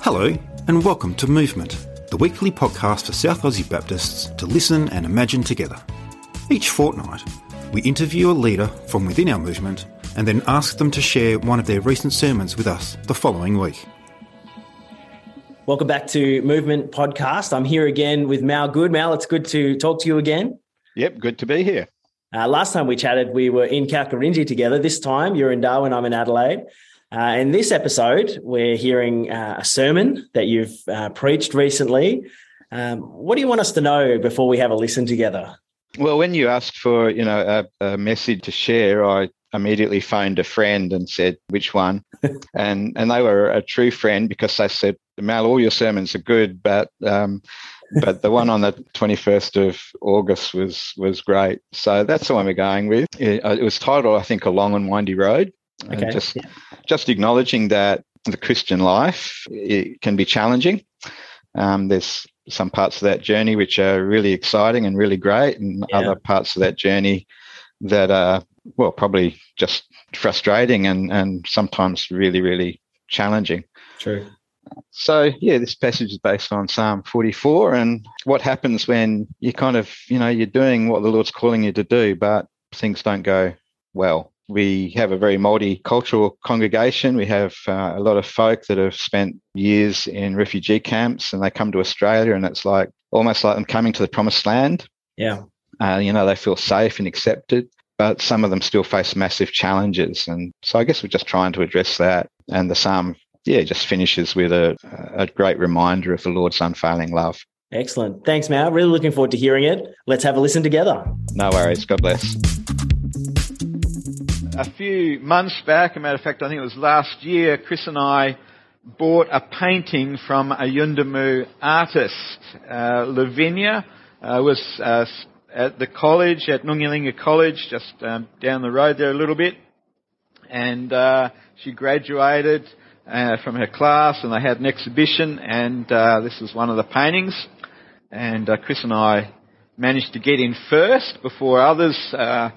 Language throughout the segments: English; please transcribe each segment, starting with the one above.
Hello, and welcome to Movement, the weekly podcast for South Aussie Baptists to listen and imagine together. Each fortnight, we interview a leader from within our movement and then ask them to share one of their recent sermons with us the following week. Welcome back to Movement Podcast. I'm here again with Mal Good. Mal, it's good to talk to you again. Yep, good to be here. Uh, last time we chatted, we were in Kalkarindji together. This time, you're in Darwin, I'm in Adelaide. Uh, in this episode, we're hearing uh, a sermon that you've uh, preached recently. Um, what do you want us to know before we have a listen together? Well, when you asked for you know a, a message to share, I immediately phoned a friend and said which one, and and they were a true friend because they said, Mal, all your sermons are good, but um, but the one on the 21st of August was was great. So that's the one we're going with. It, it was titled, I think, "A Long and Windy Road." Okay. And just just acknowledging that the Christian life it can be challenging. Um, there's some parts of that journey which are really exciting and really great, and Yeah. other parts of that journey that are well probably just frustrating and and sometimes really really challenging. True. So yeah, this passage is based on Psalm 44 and what happens when you kind of, you know, you're doing what the Lord's calling you to do, but things don't go well. We have a very multicultural congregation. We have uh, a lot of folk that have spent years in refugee camps and they come to Australia and it's like almost like them coming to the promised land. Yeah. Uh, you know, they feel safe and accepted, but some of them still face massive challenges. And so I guess we're just trying to address that. And the psalm, yeah, just finishes with a, a great reminder of the Lord's unfailing love. Excellent. Thanks, Mal. Really looking forward to hearing it. Let's have a listen together. No worries. God bless. A few months back, a matter of fact, I think it was last year, Chris and I bought a painting from a Yundamu artist. Uh, Lavinia uh, was uh, at the college, at Nungalinna College, just um, down the road there a little bit. And uh, she graduated uh, from her class and they had an exhibition and uh, this was one of the paintings. And uh, Chris and I managed to get in first before others uh,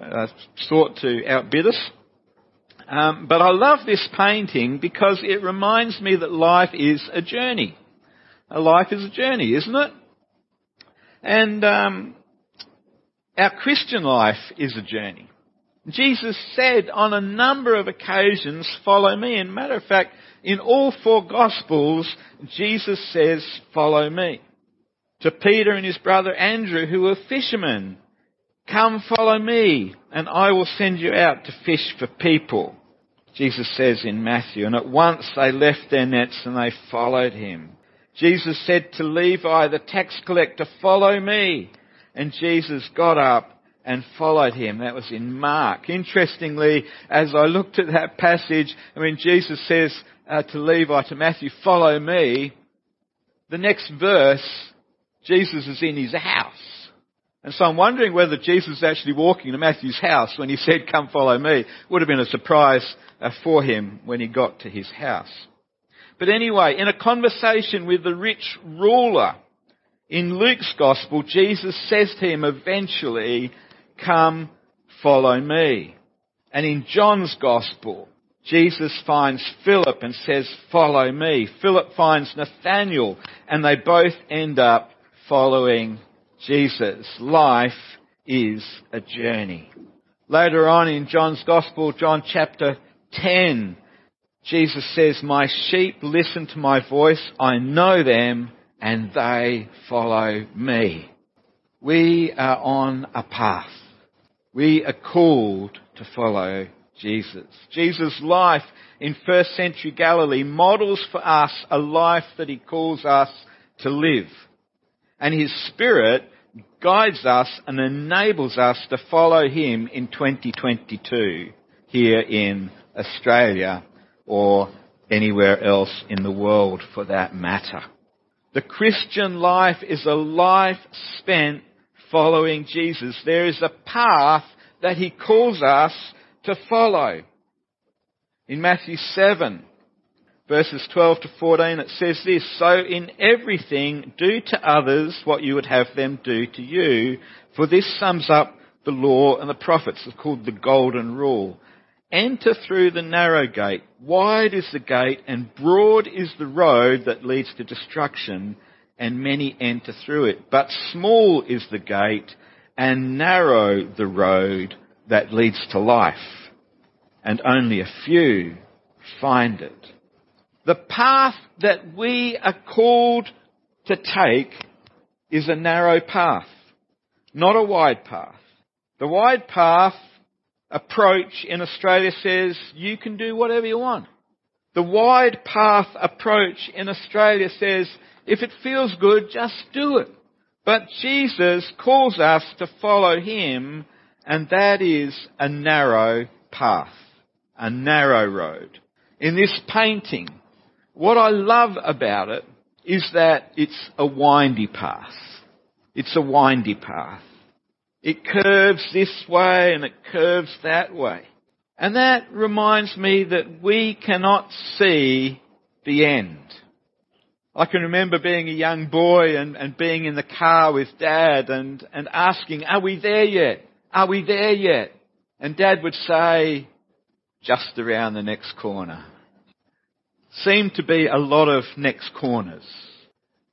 uh, sought to outbid us. Um, but I love this painting because it reminds me that life is a journey. A life is a journey, isn't it? And um, our Christian life is a journey. Jesus said on a number of occasions, follow me. And matter of fact, in all four Gospels, Jesus says, follow me. To Peter and his brother Andrew, who were fishermen, Come follow me, and I will send you out to fish for people. Jesus says in Matthew, and at once they left their nets and they followed him. Jesus said to Levi, the tax collector, follow me. And Jesus got up and followed him. That was in Mark. Interestingly, as I looked at that passage, I mean, Jesus says uh, to Levi, to Matthew, follow me. The next verse, Jesus is in his house. And so I'm wondering whether Jesus was actually walking to Matthew's house when he said, come follow me. Would have been a surprise uh, for him when he got to his house. But anyway, in a conversation with the rich ruler in Luke's gospel, Jesus says to him eventually, come follow me. And in John's gospel, Jesus finds Philip and says, follow me. Philip finds Nathaniel and they both end up following Jesus. Life is a journey. Later on in John's Gospel, John chapter 10, Jesus says, My sheep listen to my voice, I know them, and they follow me. We are on a path. We are called to follow Jesus. Jesus' life in first century Galilee models for us a life that he calls us to live. And his spirit guides us and enables us to follow him in 2022 here in Australia or anywhere else in the world for that matter. The Christian life is a life spent following Jesus. There is a path that he calls us to follow. In Matthew 7, verses 12 to 14, it says this, So in everything do to others what you would have them do to you, for this sums up the law and the prophets. It's called the golden rule. enter through the narrow gate. Wide is the gate and broad is the road that leads to destruction and many enter through it. But small is the gate and narrow the road that leads to life and only a few find it. The path that we are called to take is a narrow path, not a wide path. The wide path approach in Australia says you can do whatever you want. The wide path approach in Australia says if it feels good, just do it. But Jesus calls us to follow Him and that is a narrow path, a narrow road. In this painting, what I love about it is that it's a windy path. It's a windy path. It curves this way and it curves that way. And that reminds me that we cannot see the end. I can remember being a young boy and, and being in the car with dad and, and asking, are we there yet? Are we there yet? And dad would say, just around the next corner. Seemed to be a lot of next corners.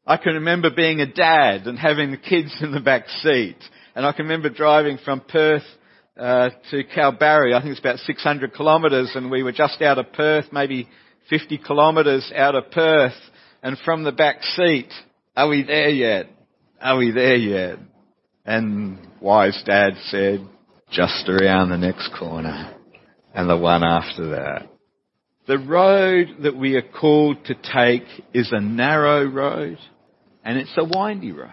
I can remember being a dad and having the kids in the back seat and I can remember driving from Perth uh, to Kalbarri. I think it's about 600 kilometres, and we were just out of Perth, maybe 50 kilometres out of Perth. And from the back seat, are we there yet? Are we there yet? And wise dad said, just around the next corner, and the one after that. The road that we are called to take is a narrow road, and it's a windy road.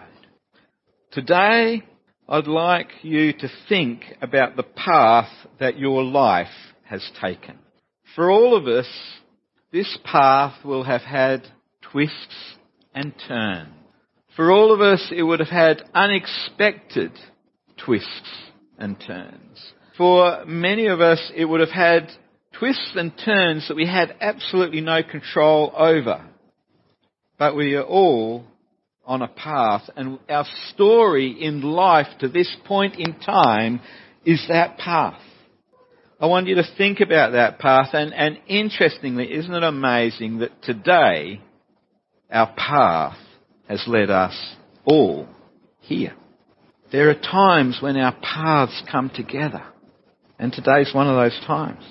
Today, I'd like you to think about the path that your life has taken. For all of us, this path will have had twists and turns. For all of us, it would have had unexpected twists and turns. For many of us, it would have had twists and turns that we had absolutely no control over. But we are all on a path, and our story in life to this point in time is that path. I want you to think about that path, and, and interestingly, isn't it amazing that today our path has led us all here? There are times when our paths come together, and today's one of those times.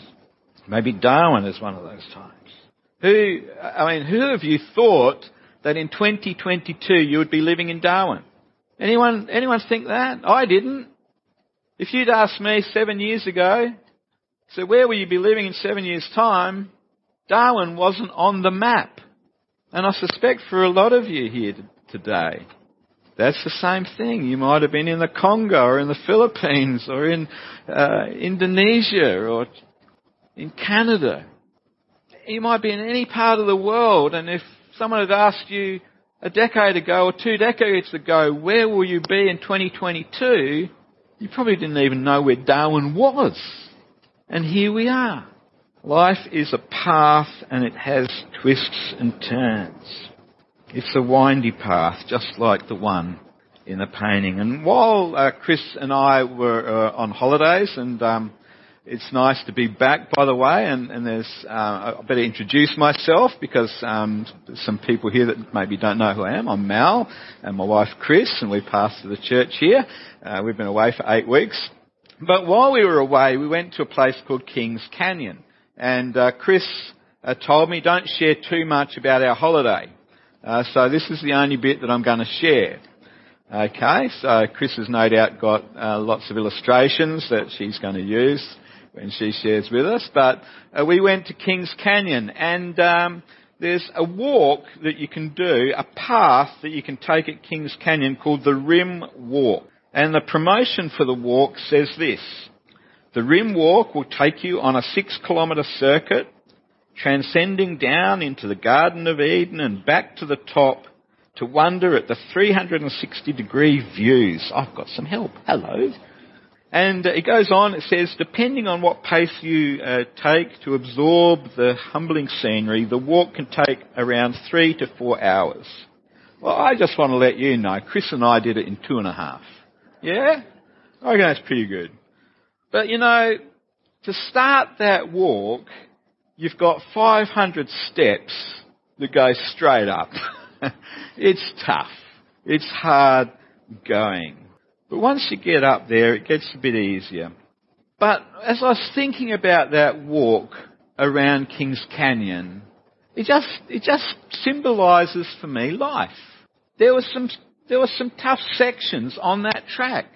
Maybe Darwin is one of those times. Who, I mean, who have you thought that in 2022 you would be living in Darwin. Anyone, anyone think that? I didn't. If you'd asked me seven years ago, so where will you be living in seven years time? Darwin wasn't on the map. And I suspect for a lot of you here today, that's the same thing. You might have been in the Congo or in the Philippines or in uh, Indonesia or in Canada. You might be in any part of the world and if someone had asked you a decade ago or two decades ago, where will you be in 2022? You probably didn't even know where Darwin was. And here we are. Life is a path and it has twists and turns. It's a windy path, just like the one in the painting. And while uh, Chris and I were uh, on holidays and um, it's nice to be back, by the way, and, and there's, uh, I better introduce myself because um, some people here that maybe don't know who I am. I'm Mal, and my wife Chris, and we pastor the church here. Uh, we've been away for eight weeks. But while we were away, we went to a place called Kings Canyon. And uh, Chris uh, told me, don't share too much about our holiday. Uh, so this is the only bit that I'm going to share. Okay, so Chris has no doubt got uh, lots of illustrations that she's going to use when she shares with us. But uh, we went to Kings Canyon and um, there's a walk that you can do, a path that you can take at Kings Canyon called the Rim Walk. And the promotion for the walk says this. The Rim Walk will take you on a six kilometre circuit, transcending down into the Garden of Eden and back to the top to wonder at the 360 degree views. I've got some help. Hello. And it goes on, it says, depending on what pace you uh, take to absorb the humbling scenery, the walk can take around three to four hours. Well, I just want to let you know, Chris and I did it in two and a half. Yeah? I reckon that's pretty good. But you know, To start that walk, you've got 500 steps that go straight up. it's tough. It's hard going. But once you get up there, it gets a bit easier. But as I was thinking about that walk around Kings Canyon, it just, it just symbolises for me life. There were some, there were some tough sections on that track.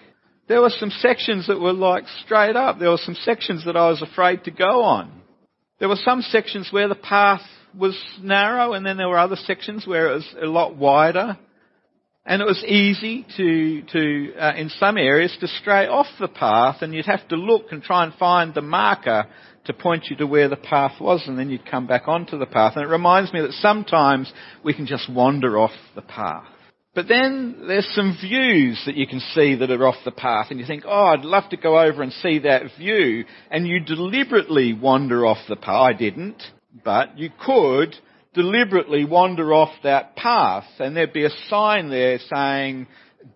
There were some sections that were like straight up. There were some sections that I was afraid to go on. There were some sections where the path was narrow and then there were other sections where it was a lot wider. And it was easy to, to uh, in some areas, to stray off the path and you'd have to look and try and find the marker to point you to where the path was and then you'd come back onto the path. And it reminds me that sometimes we can just wander off the path. But then there's some views that you can see that are off the path and you think, oh, I'd love to go over and see that view. And you deliberately wander off the path. I didn't, but you could deliberately wander off that path and there'd be a sign there saying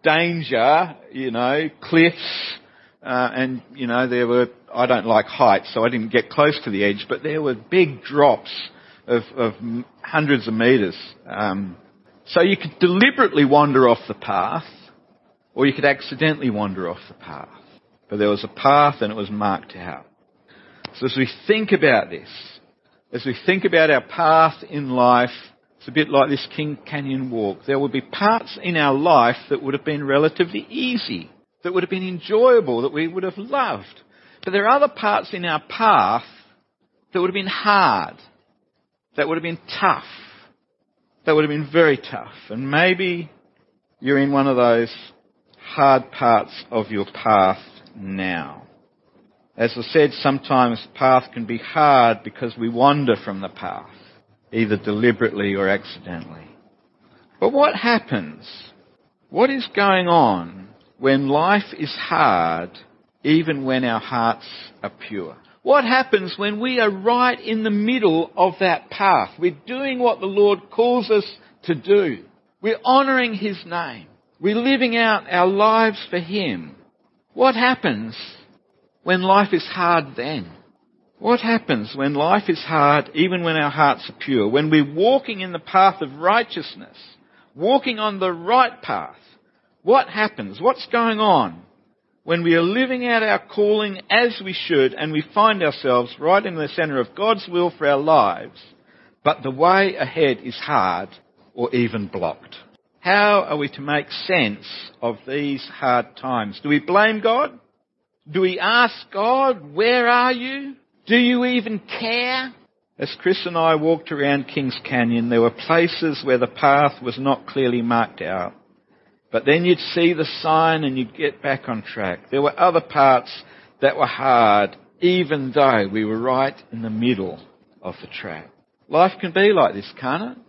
danger, you know, cliffs, uh, and you know there were I don't like heights, so I didn't get close to the edge, but there were big drops of, of hundreds of meters. Um, so you could deliberately wander off the path, or you could accidentally wander off the path. But there was a path and it was marked out. So as we think about this, as we think about our path in life, it's a bit like this King Canyon walk. There would be parts in our life that would have been relatively easy, that would have been enjoyable, that we would have loved. But there are other parts in our path that would have been hard, that would have been tough, that would have been very tough. And maybe you're in one of those hard parts of your path now. As I said, sometimes the path can be hard because we wander from the path, either deliberately or accidentally. But what happens? What is going on when life is hard, even when our hearts are pure? What happens when we are right in the middle of that path? We're doing what the Lord calls us to do. We're honouring His name. We're living out our lives for Him. What happens when life is hard then? What happens when life is hard even when our hearts are pure? When we're walking in the path of righteousness, walking on the right path, what happens? What's going on when we are living out our calling as we should and we find ourselves right in the centre of God's will for our lives, but the way ahead is hard or even blocked? How are we to make sense of these hard times? Do we blame God? Do we ask God, where are you? Do you even care? As Chris and I walked around Kings Canyon, there were places where the path was not clearly marked out. But then you'd see the sign and you'd get back on track. There were other parts that were hard, even though we were right in the middle of the track. Life can be like this, can't it?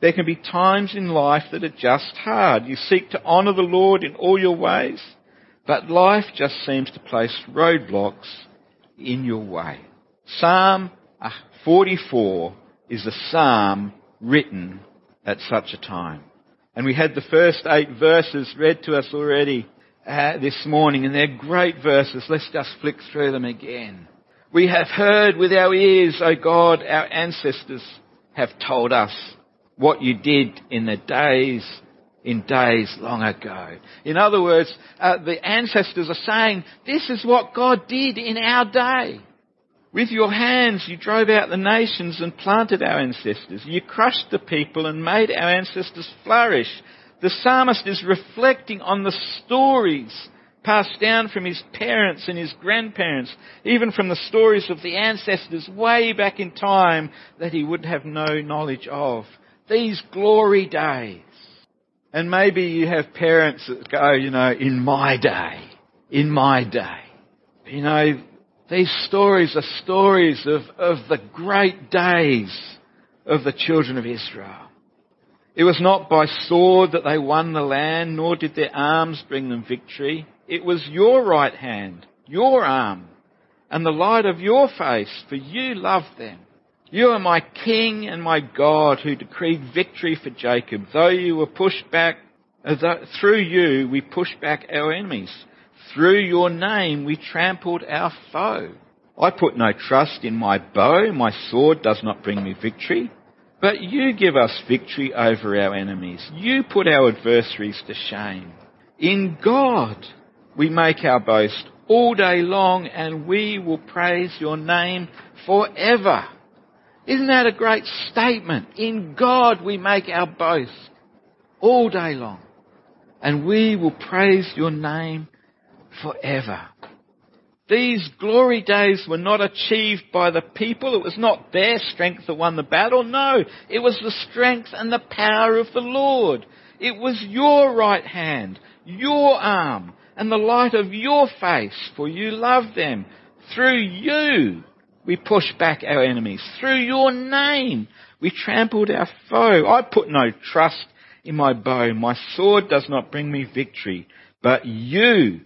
There can be times in life that are just hard. You seek to honour the Lord in all your ways. But life just seems to place roadblocks in your way. Psalm 44 is a psalm written at such a time. And we had the first eight verses read to us already uh, this morning, and they're great verses. Let's just flick through them again. We have heard with our ears, O God, our ancestors have told us what you did in the days in days long ago. In other words, uh, the ancestors are saying, this is what God did in our day. With your hands you drove out the nations and planted our ancestors. You crushed the people and made our ancestors flourish. The psalmist is reflecting on the stories passed down from his parents and his grandparents, even from the stories of the ancestors way back in time that he would have no knowledge of. These glory days. And maybe you have parents that go, you know, in my day, in my day. You know, these stories are stories of, of the great days of the children of Israel. It was not by sword that they won the land, nor did their arms bring them victory. It was your right hand, your arm, and the light of your face, for you loved them. You are my King and my God who decreed victory for Jacob. Though you were pushed back, uh, through you we pushed back our enemies. Through your name we trampled our foe. I put no trust in my bow. My sword does not bring me victory. But you give us victory over our enemies. You put our adversaries to shame. In God we make our boast all day long and we will praise your name forever. Isn't that a great statement? In God we make our boast all day long and we will praise your name forever. These glory days were not achieved by the people. It was not their strength that won the battle. No, it was the strength and the power of the Lord. It was your right hand, your arm, and the light of your face, for you loved them. Through you, we pushed back our enemies. Through your name, we trampled our foe. I put no trust in my bow. My sword does not bring me victory, but you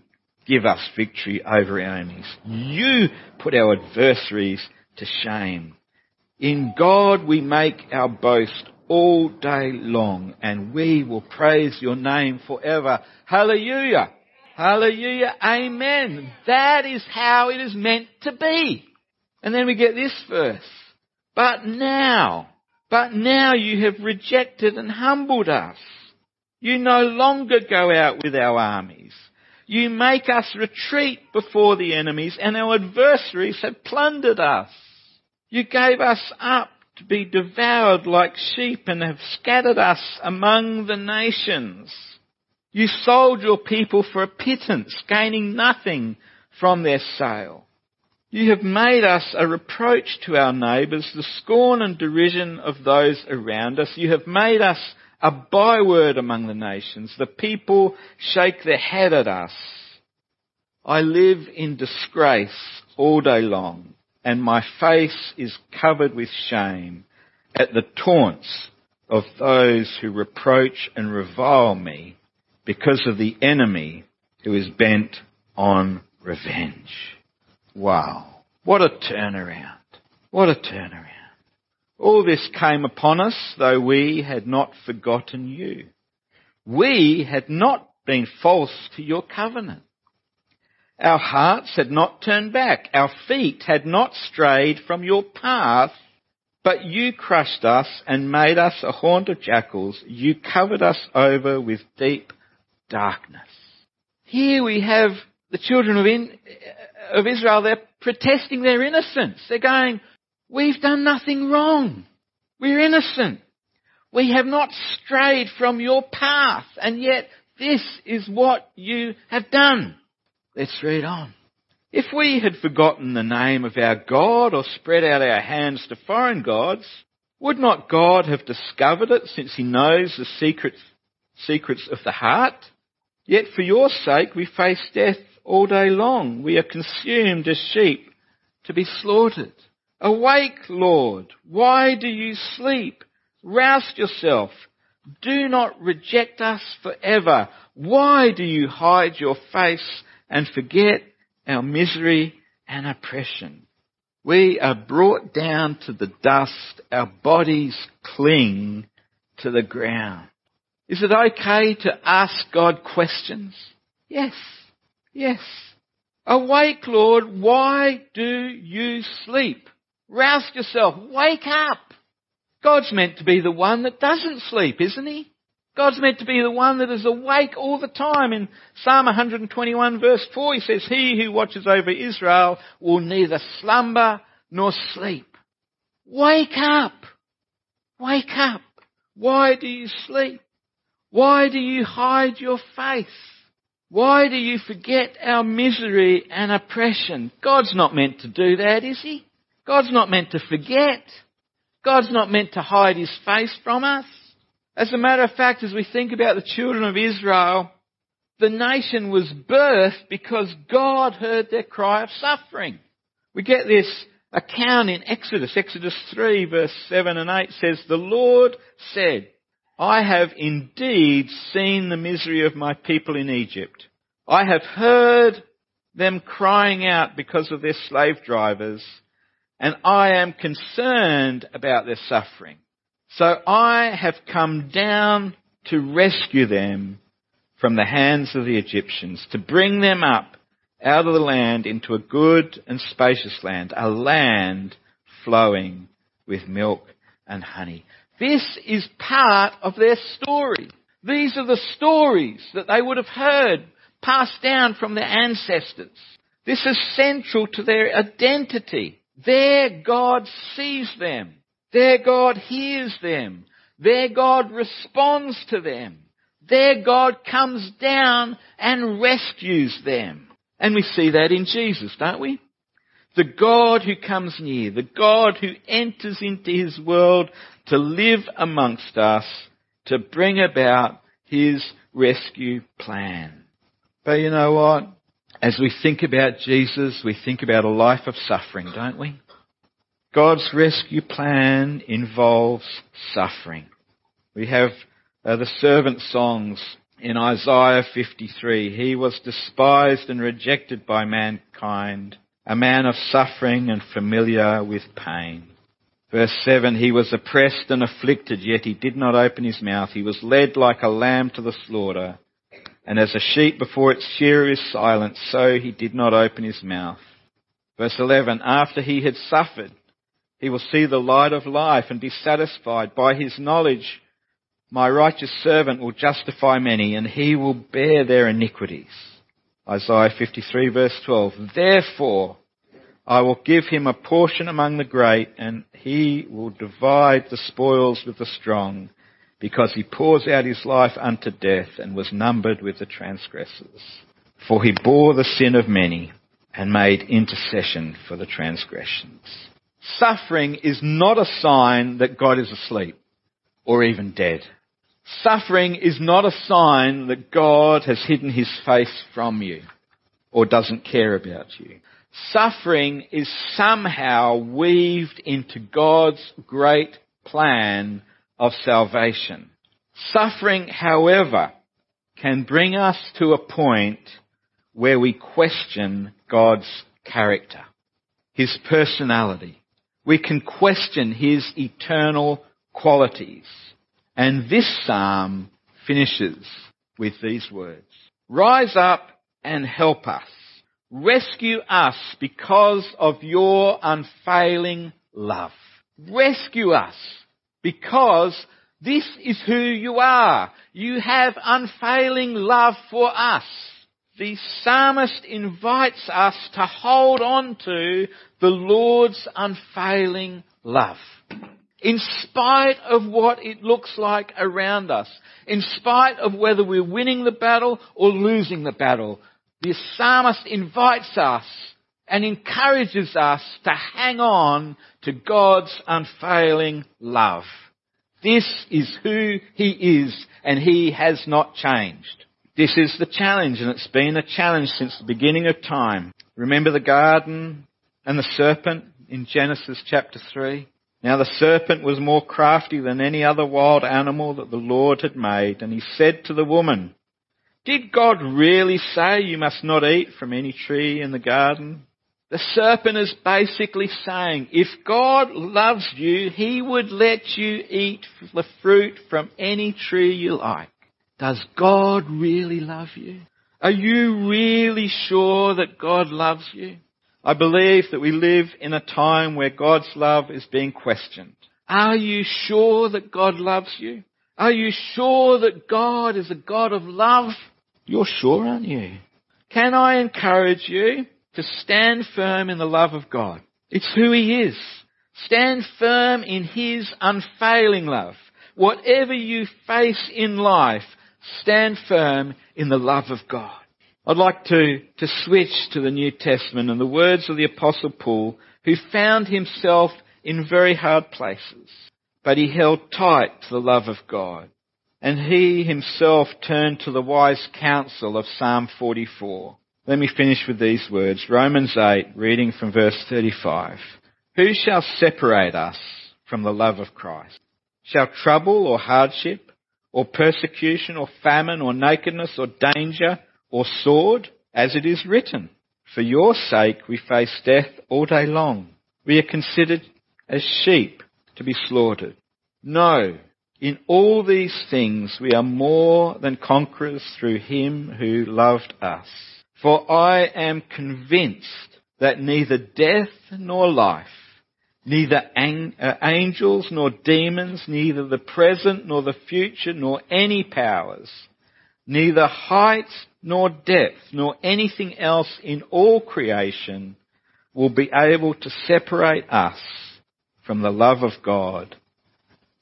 give us victory over our enemies. You put our adversaries to shame. In God we make our boast all day long and we will praise your name forever. Hallelujah. Hallelujah. Amen. That is how it is meant to be. And then we get this verse. But now, but now you have rejected and humbled us. You no longer go out with our armies. You make us retreat before the enemies and our adversaries have plundered us. You gave us up to be devoured like sheep and have scattered us among the nations. You sold your people for a pittance, gaining nothing from their sale. You have made us a reproach to our neighbours, the scorn and derision of those around us. You have made us a byword among the nations. The people shake their head at us. I live in disgrace all day long, and my face is covered with shame at the taunts of those who reproach and revile me because of the enemy who is bent on revenge. Wow. What a turnaround. What a turnaround. All this came upon us, though we had not forgotten you. We had not been false to your covenant. Our hearts had not turned back. Our feet had not strayed from your path. But you crushed us and made us a haunt of jackals. You covered us over with deep darkness. Here we have the children of, in, of Israel. They're protesting their innocence. They're going, We've done nothing wrong. We're innocent. We have not strayed from your path, and yet this is what you have done. Let's read on. If we had forgotten the name of our God or spread out our hands to foreign gods, would not God have discovered it since he knows the secrets, secrets of the heart? Yet for your sake we face death all day long. We are consumed as sheep to be slaughtered. Awake, Lord. Why do you sleep? Rouse yourself. Do not reject us forever. Why do you hide your face and forget our misery and oppression? We are brought down to the dust. Our bodies cling to the ground. Is it okay to ask God questions? Yes. Yes. Awake, Lord. Why do you sleep? Rouse yourself. Wake up. God's meant to be the one that doesn't sleep, isn't he? God's meant to be the one that is awake all the time. In Psalm 121 verse 4 he says, He who watches over Israel will neither slumber nor sleep. Wake up. Wake up. Why do you sleep? Why do you hide your face? Why do you forget our misery and oppression? God's not meant to do that, is he? God's not meant to forget. God's not meant to hide his face from us. As a matter of fact, as we think about the children of Israel, the nation was birthed because God heard their cry of suffering. We get this account in Exodus. Exodus 3 verse 7 and 8 says, The Lord said, I have indeed seen the misery of my people in Egypt. I have heard them crying out because of their slave drivers and I am concerned about their suffering. So I have come down to rescue them from the hands of the Egyptians, to bring them up out of the land into a good and spacious land, a land flowing with milk and honey. This is part of their story. These are the stories that they would have heard passed down from their ancestors. This is central to their identity. Their God sees them. Their God hears them. Their God responds to them. Their God comes down and rescues them. And we see that in Jesus, don't we? The God who comes near, the God who enters into his world to live amongst us, to bring about his rescue plan. But you know what? As we think about Jesus, we think about a life of suffering, don't we? God's rescue plan involves suffering. We have uh, the servant songs in Isaiah 53. He was despised and rejected by mankind, a man of suffering and familiar with pain. Verse 7, he was oppressed and afflicted, yet he did not open his mouth. He was led like a lamb to the slaughter, and as a sheep before its shearer is silent, so he did not open his mouth. Verse 11, after he had suffered, he will see the light of life and be satisfied. By his knowledge, my righteous servant will justify many, and he will bear their iniquities. Isaiah 53 verse 12. Therefore, I will give him a portion among the great, and he will divide the spoils with the strong, because he pours out his life unto death and was numbered with the transgressors. For he bore the sin of many and made intercession for the transgressions. Suffering is not a sign that God is asleep or even dead. Suffering is not a sign that God has hidden his face from you or doesn't care about you. Suffering is somehow weaved into God's great plan of salvation. Suffering, however, can bring us to a point where we question God's character, His personality. We can question His eternal qualities. And this psalm finishes with these words. Rise up and help us. Rescue us because of your unfailing love. Rescue us because this is who you are. You have unfailing love for us. The psalmist invites us to hold on to the Lord's unfailing love in spite of what it looks like around us, in spite of whether we're winning the battle or losing the battle, the psalmist invites us and encourages us to hang on to God's unfailing love. This is who He is and He has not changed. This is the challenge and it's been a challenge since the beginning of time. Remember the garden and the serpent in Genesis chapter 3? Now the serpent was more crafty than any other wild animal that the Lord had made, and he said to the woman, Did God really say you must not eat from any tree in the garden? The serpent is basically saying, if God loves you, he would let you eat the fruit from any tree you like. Does God really love you? Are you really sure that God loves you? I believe that we live in a time where God's love is being questioned. Are you sure that God loves you? Are you sure that God is a God of love? You're sure, aren't you? Can I encourage you to stand firm in the love of God? It's who He is. Stand firm in His unfailing love. Whatever you face in life, stand firm in the love of God. I'd like to, to switch to the New Testament and the words of the Apostle Paul, who found himself in very hard places, but he held tight to the love of God. And he himself turned to the wise counsel of Psalm 44. Let me finish with these words. Romans 8, reading from verse 35. Who shall separate us from the love of Christ? Shall trouble or hardship or persecution or famine or nakedness or danger or sword, as it is written. For your sake we face death all day long. We are considered as sheep to be slaughtered. No, in all these things we are more than conquerors through him who loved us. For I am convinced that neither death nor life, neither uh, angels nor demons, neither the present nor the future, nor any powers, neither height nor depth, nor anything else in all creation will be able to separate us from the love of God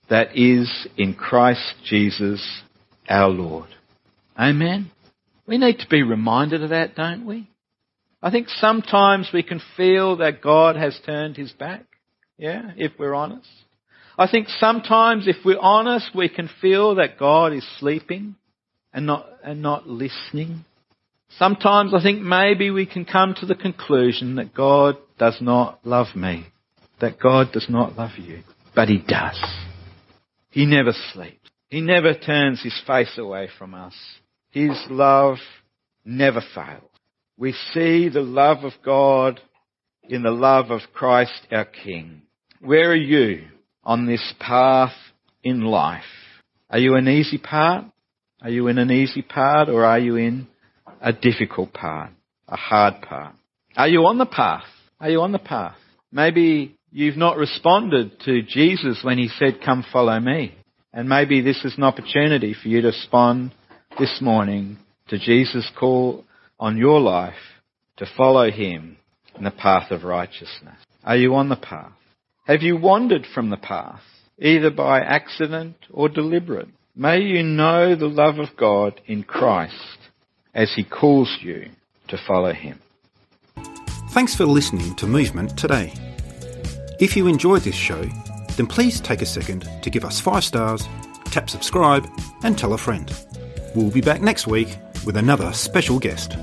that is in Christ Jesus our Lord. Amen. We need to be reminded of that, don't we? I think sometimes we can feel that God has turned his back. Yeah, if we're honest. I think sometimes if we're honest, we can feel that God is sleeping and not, and not listening. Sometimes I think maybe we can come to the conclusion that God does not love me, that God does not love you, but He does. He never sleeps. He never turns His face away from us. His love never fails. We see the love of God in the love of Christ our King. Where are you on this path in life? Are you in an easy part? Are you in an easy part or are you in a difficult part? A hard part? Are you on the path? Are you on the path? Maybe you've not responded to Jesus when he said, come follow me. And maybe this is an opportunity for you to respond this morning to Jesus' call on your life to follow him in the path of righteousness. Are you on the path? Have you wandered from the path, either by accident or deliberate? May you know the love of God in Christ as he calls you to follow him. Thanks for listening to Movement today. If you enjoyed this show, then please take a second to give us five stars, tap subscribe, and tell a friend. We'll be back next week with another special guest.